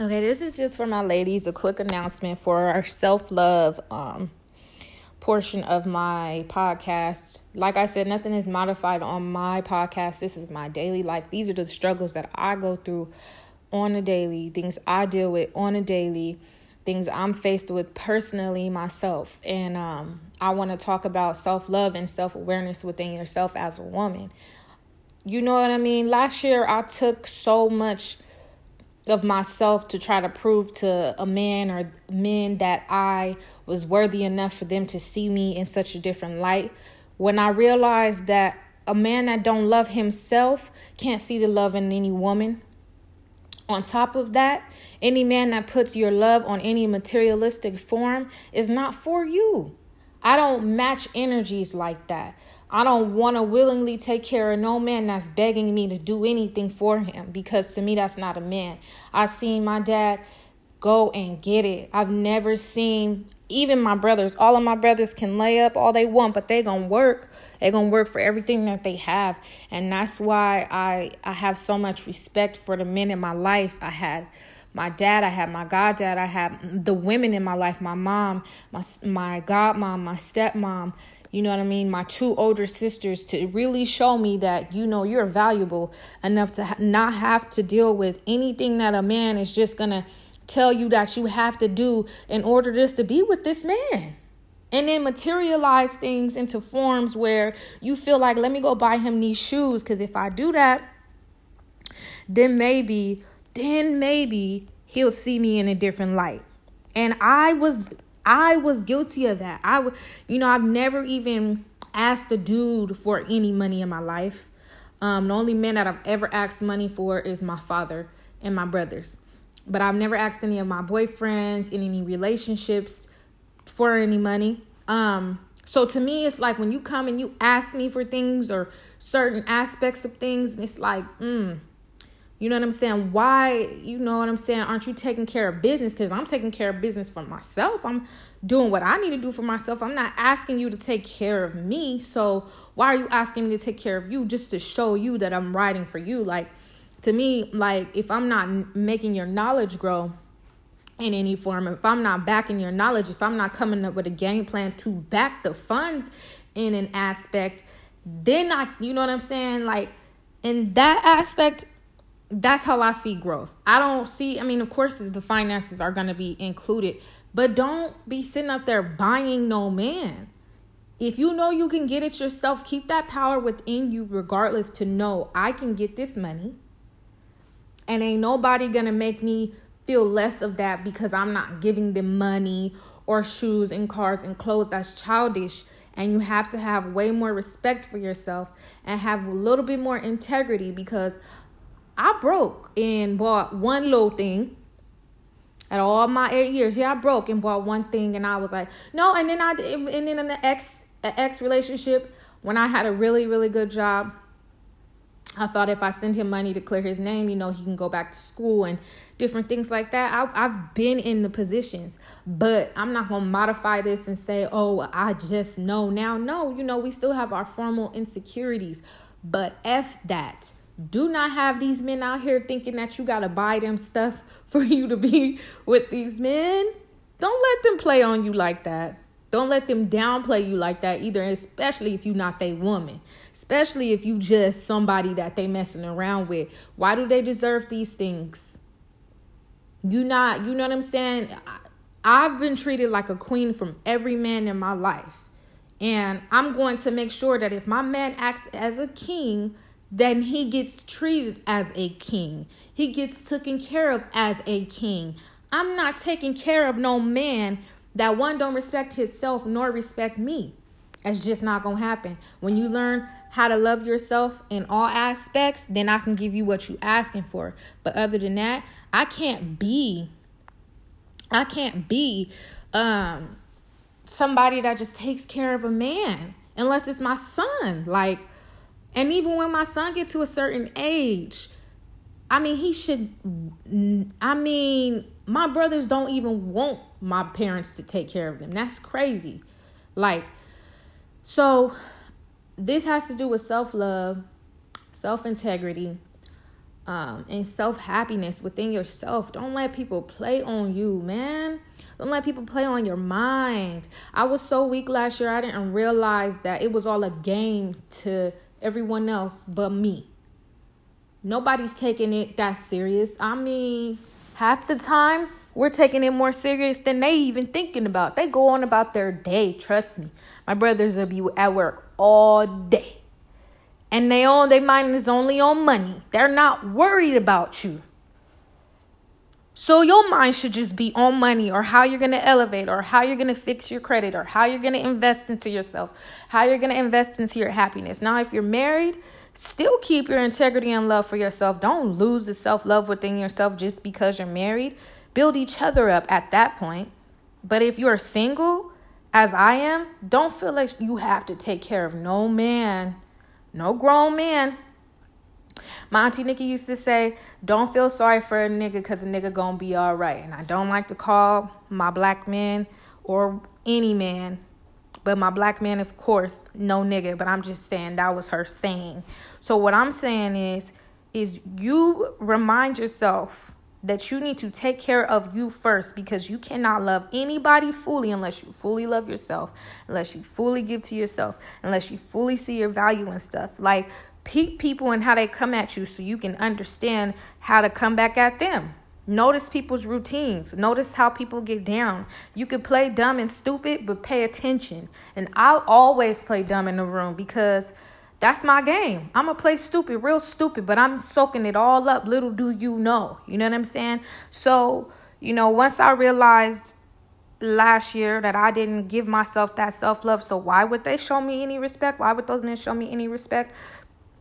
Okay, this is just for my ladies. A quick announcement for our self love um, portion of my podcast. Like I said, nothing is modified on my podcast. This is my daily life. These are the struggles that I go through on a daily, things I deal with on a daily, things I'm faced with personally myself. And um, I want to talk about self love and self awareness within yourself as a woman. You know what I mean? Last year, I took so much of myself to try to prove to a man or men that I was worthy enough for them to see me in such a different light. When I realized that a man that don't love himself can't see the love in any woman. On top of that, any man that puts your love on any materialistic form is not for you. I don't match energies like that. I don't want to willingly take care of no man that's begging me to do anything for him because to me that's not a man. I've seen my dad go and get it. I've never seen even my brothers, all of my brothers can lay up all they want, but they to work. They to work for everything that they have. And that's why I I have so much respect for the men in my life. I had my dad, I had my goddad, I had the women in my life, my mom, my my godmom, my stepmom, you know what I mean, my two older sisters to really show me that, you know, you're valuable enough to not have to deal with anything that a man is just going to tell you that you have to do in order just to be with this man. And then materialize things into forms where you feel like, let me go buy him these shoes. Because if I do that, then maybe, then maybe he'll see me in a different light. And I was I was guilty of that. I, you know, I've never even asked a dude for any money in my life. Um, the only man that I've ever asked money for is my father and my brothers. But I've never asked any of my boyfriends in any relationships for any money. Um, so to me, it's like when you come and you ask me for things or certain aspects of things, and it's like, mm, you know what I'm saying? Why, you know what I'm saying? Aren't you taking care of business? Because I'm taking care of business for myself. I'm doing what I need to do for myself. I'm not asking you to take care of me. So why are you asking me to take care of you just to show you that I'm writing for you? Like, to me, like, if I'm not making your knowledge grow, in any form. If I'm not backing your knowledge, if I'm not coming up with a game plan to back the funds in an aspect, then I, you know what I'm saying? Like, in that aspect, that's how I see growth. I don't see, I mean, of course, the finances are going to be included, but don't be sitting up there buying no man. If you know you can get it yourself, keep that power within you, regardless, to know I can get this money. And ain't nobody going to make me feel less of that because I'm not giving them money or shoes and cars and clothes. That's childish. And you have to have way more respect for yourself and have a little bit more integrity because I broke and bought one little thing at all my eight years. Yeah, I broke and bought one thing, and I was like, no. And then I and then in the ex ex relationship, when I had a really really good job, I thought if I send him money to clear his name, you know, he can go back to school and different things like that. I, I've been in the positions, but I'm not gonna modify this and say, oh, I just know now. No, you know, we still have our formal insecurities, but f that do not have these men out here thinking that you got to buy them stuff for you to be with these men. Don't let them play on you like that. Don't let them downplay you like that either, especially if you're not their woman. Especially if you just somebody that they messing around with. Why do they deserve these things? You not, you know what I'm saying? I've been treated like a queen from every man in my life. And I'm going to make sure that if my man acts as a king, then he gets treated as a king. He gets taken care of as a king. I'm not taking care of no man that one don't respect himself nor respect me. That's just not gonna happen. When you learn how to love yourself in all aspects, then I can give you what you asking for. But other than that, I can't be I can't be um somebody that just takes care of a man unless it's my son. Like and even when my son get to a certain age, I mean, he should I mean, my brothers don't even want my parents to take care of them. That's crazy. Like so this has to do with self-love, self-integrity, um, and self happiness within yourself. Don't let people play on you, man. Don't let people play on your mind. I was so weak last year, I didn't realize that it was all a game to everyone else but me. Nobody's taking it that serious. I mean, half the time, we're taking it more serious than they even thinking about. They go on about their day. Trust me. My brothers will be at work all day. And they on their mind is only on money. They're not worried about you. So your mind should just be on money or how you're going to elevate or how you're going to fix your credit or how you're going to invest into yourself, how you're going to invest into your happiness. Now, if you're married, still keep your integrity and love for yourself. Don't lose the self-love within yourself just because you're married. Build each other up at that point. But if you're single, as I am, don't feel like you have to take care of no man, no grown man my auntie Nikki used to say, "Don't feel sorry for a nigga, cause a nigga gonna be all right." And I don't like to call my black men or any man, but my black man, of course, no nigga. But I'm just saying that was her saying. So what I'm saying is, is you remind yourself that you need to take care of you first because you cannot love anybody fully unless you fully love yourself, unless you fully give to yourself, unless you fully see your value and stuff. Like peep people and how they come at you so you can understand how to come back at them. Notice people's routines. Notice how people get down. You could play dumb and stupid, but pay attention. And I'll always play dumb in the room because that's my game. I'm to play stupid, real stupid, but I'm soaking it all up. Little do you know. You know what I'm saying? So, you know, once I realized last year that I didn't give myself that self love, so why would they show me any respect? Why would those men show me any respect?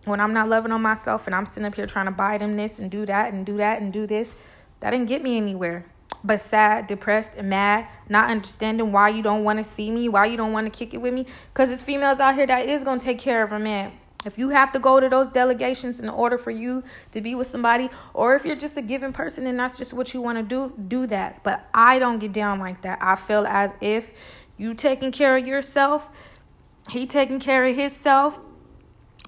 When I'm not loving on myself and I'm sitting up here trying to buy them this and do that and do that and do this, that didn't get me anywhere. But sad, depressed, and mad, not understanding why you don't want to see me, why you don't want to kick it with me. Because it's females out here that is going to take care of a man. If you have to go to those delegations in order for you to be with somebody, or if you're just a given person and that's just what you want to do, do that. But I don't get down like that. I feel as if you taking care of yourself, he taking care of himself,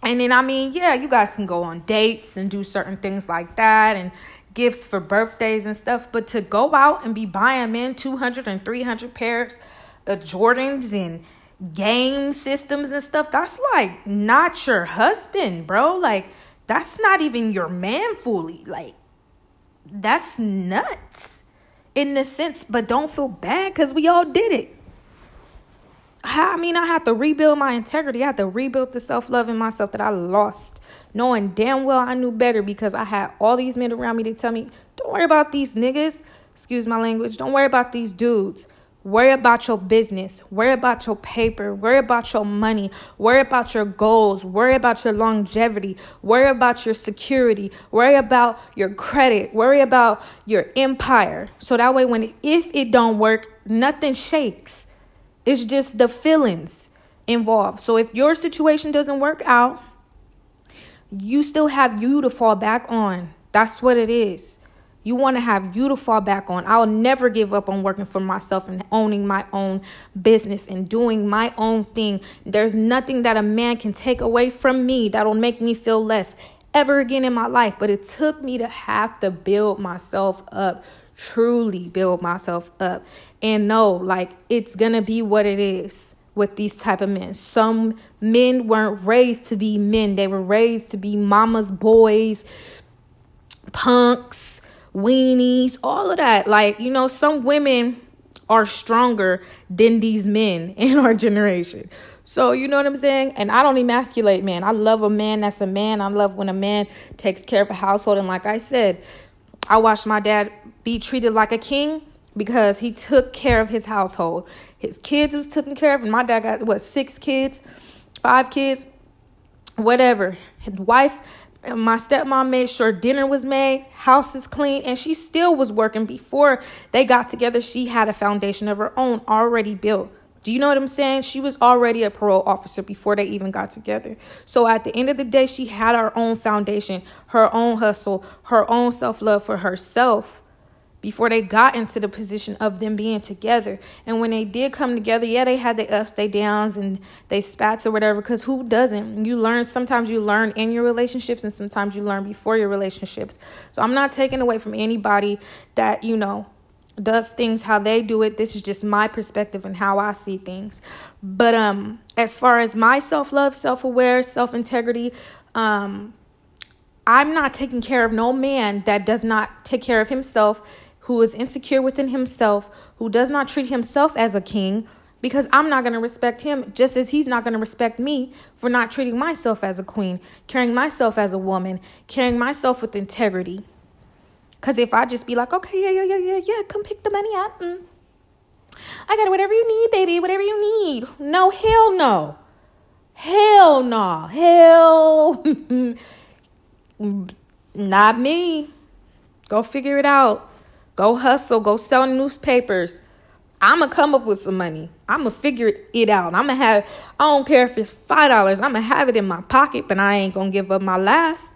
and then, I mean, yeah, you guys can go on dates and do certain things like that and gifts for birthdays and stuff. But to go out and be buying men 200 and 300 pairs of Jordans and game systems and stuff, that's like not your husband, bro. Like, that's not even your man fully. Like, that's nuts in a sense, but don't feel bad because we all did it. I mean, I had to rebuild my integrity. I had to rebuild the self love in myself that I lost, knowing damn well I knew better because I had all these men around me to tell me, don't worry about these niggas. Excuse my language. Don't worry about these dudes. Worry about your business. Worry about your paper. Worry about your money. Worry about your goals. Worry about your longevity. Worry about your security. Worry about your credit. Worry about your empire. So that way, when if it don't work, nothing shakes. It's just the feelings involved. So if your situation doesn't work out, you still have you to fall back on. That's what it is. You want to have you to fall back on. I'll never give up on working for myself and owning my own business and doing my own thing. There's nothing that a man can take away from me that'll make me feel less ever again in my life. But it took me to have to build myself up truly build myself up and know like it's gonna be what it is with these type of men some men weren't raised to be men they were raised to be mama's boys punks weenies all of that like you know some women are stronger than these men in our generation so you know what I'm saying? And I don't emasculate man. I love a man that's a man. I love when a man takes care of a household. And like I said, I watched my dad be treated like a king because he took care of his household. His kids was taken care of, and my dad got what six kids, five kids, whatever. His wife, my stepmom made sure dinner was made, house is clean, and she still was working before they got together. She had a foundation of her own already built. Do you know what I'm saying? She was already a parole officer before they even got together. So at the end of the day, she had her own foundation, her own hustle, her own self love for herself before they got into the position of them being together. And when they did come together, yeah, they had their ups, their downs, and they spats or whatever. Because who doesn't? You learn. Sometimes you learn in your relationships, and sometimes you learn before your relationships. So I'm not taking away from anybody that you know does things how they do it. This is just my perspective and how I see things. But um, as far as my self love, self aware, self integrity, um. I'm not taking care of no man that does not take care of himself who is insecure within himself, who does not treat himself as a king, because I'm not going to respect him just as he's not going to respect me for not treating myself as a queen, carrying myself as a woman, carrying myself with integrity. Because if I just be like, okay, yeah, yeah, yeah, yeah, yeah, come pick the money up. Mm. I got whatever you need, baby, whatever you need. No, hell no. Hell no. Hell. not me. Go figure it out. Go hustle, go sell newspapers. I'm gonna come up with some money. I'm gonna figure it out. I'm gonna have, I don't care if it's $5, I'm gonna have it in my pocket, but I ain't gonna give up my last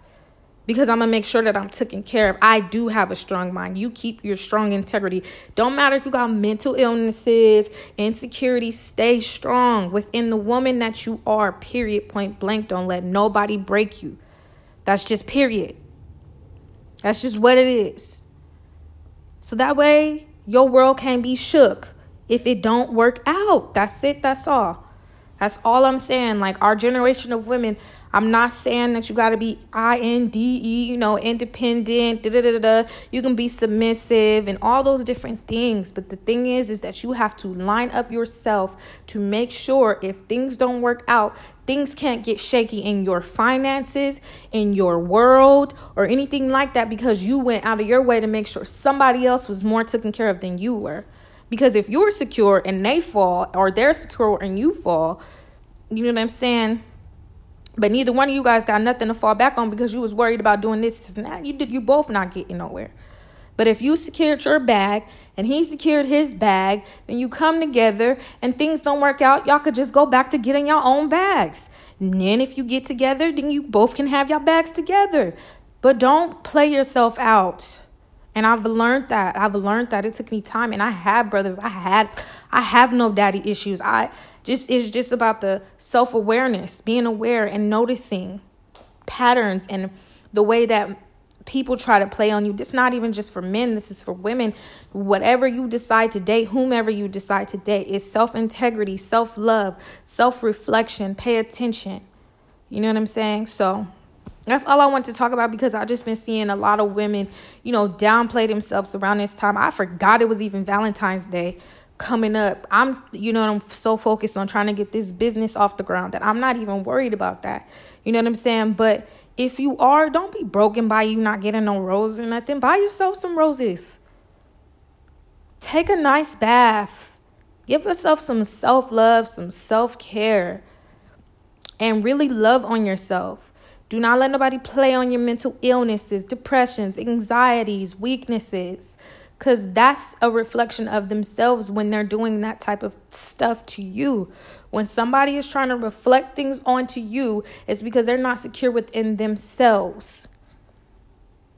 because I'm gonna make sure that I'm taken care of. I do have a strong mind. You keep your strong integrity. Don't matter if you got mental illnesses, insecurity, stay strong within the woman that you are, period, point blank. Don't let nobody break you. That's just period. That's just what it is. So that way your world can be shook if it don't work out. That's it. That's all. That's all I'm saying. Like our generation of women, I'm not saying that you got to be I N D E, you know, independent, da da da da. You can be submissive and all those different things. But the thing is, is that you have to line up yourself to make sure if things don't work out, things can't get shaky in your finances, in your world, or anything like that because you went out of your way to make sure somebody else was more taken care of than you were. Because if you're secure and they fall, or they're secure and you fall, you know what I'm saying? But neither one of you guys got nothing to fall back on because you was worried about doing this, this that. You did you both not getting nowhere. But if you secured your bag and he secured his bag, then you come together and things don't work out, y'all could just go back to getting your own bags. And then if you get together, then you both can have your bags together. But don't play yourself out. And I've learned that. I've learned that it took me time and I had brothers. I had I have no daddy issues. I just it's just about the self-awareness, being aware and noticing patterns and the way that people try to play on you. This not even just for men, this is for women. Whatever you decide to date, whomever you decide to date, is self-integrity, self-love, self-reflection, pay attention. You know what I'm saying? So that's all I want to talk about because I just been seeing a lot of women, you know, downplay themselves around this time. I forgot it was even Valentine's Day coming up. I'm, you know, I'm so focused on trying to get this business off the ground that I'm not even worried about that. You know what I'm saying? But if you are, don't be broken by you not getting no roses or nothing. Buy yourself some roses. Take a nice bath. Give yourself some self love, some self care, and really love on yourself. Do not let nobody play on your mental illnesses, depressions, anxieties, weaknesses because that's a reflection of themselves when they're doing that type of stuff to you. When somebody is trying to reflect things onto you, it's because they're not secure within themselves.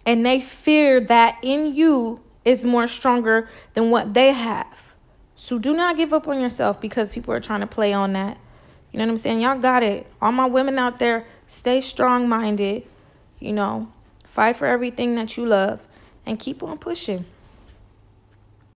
And they fear that in you is more stronger than what they have. So do not give up on yourself because people are trying to play on that. You know what I'm saying? Y'all got it. All my women out there, stay strong minded. You know, fight for everything that you love and keep on pushing.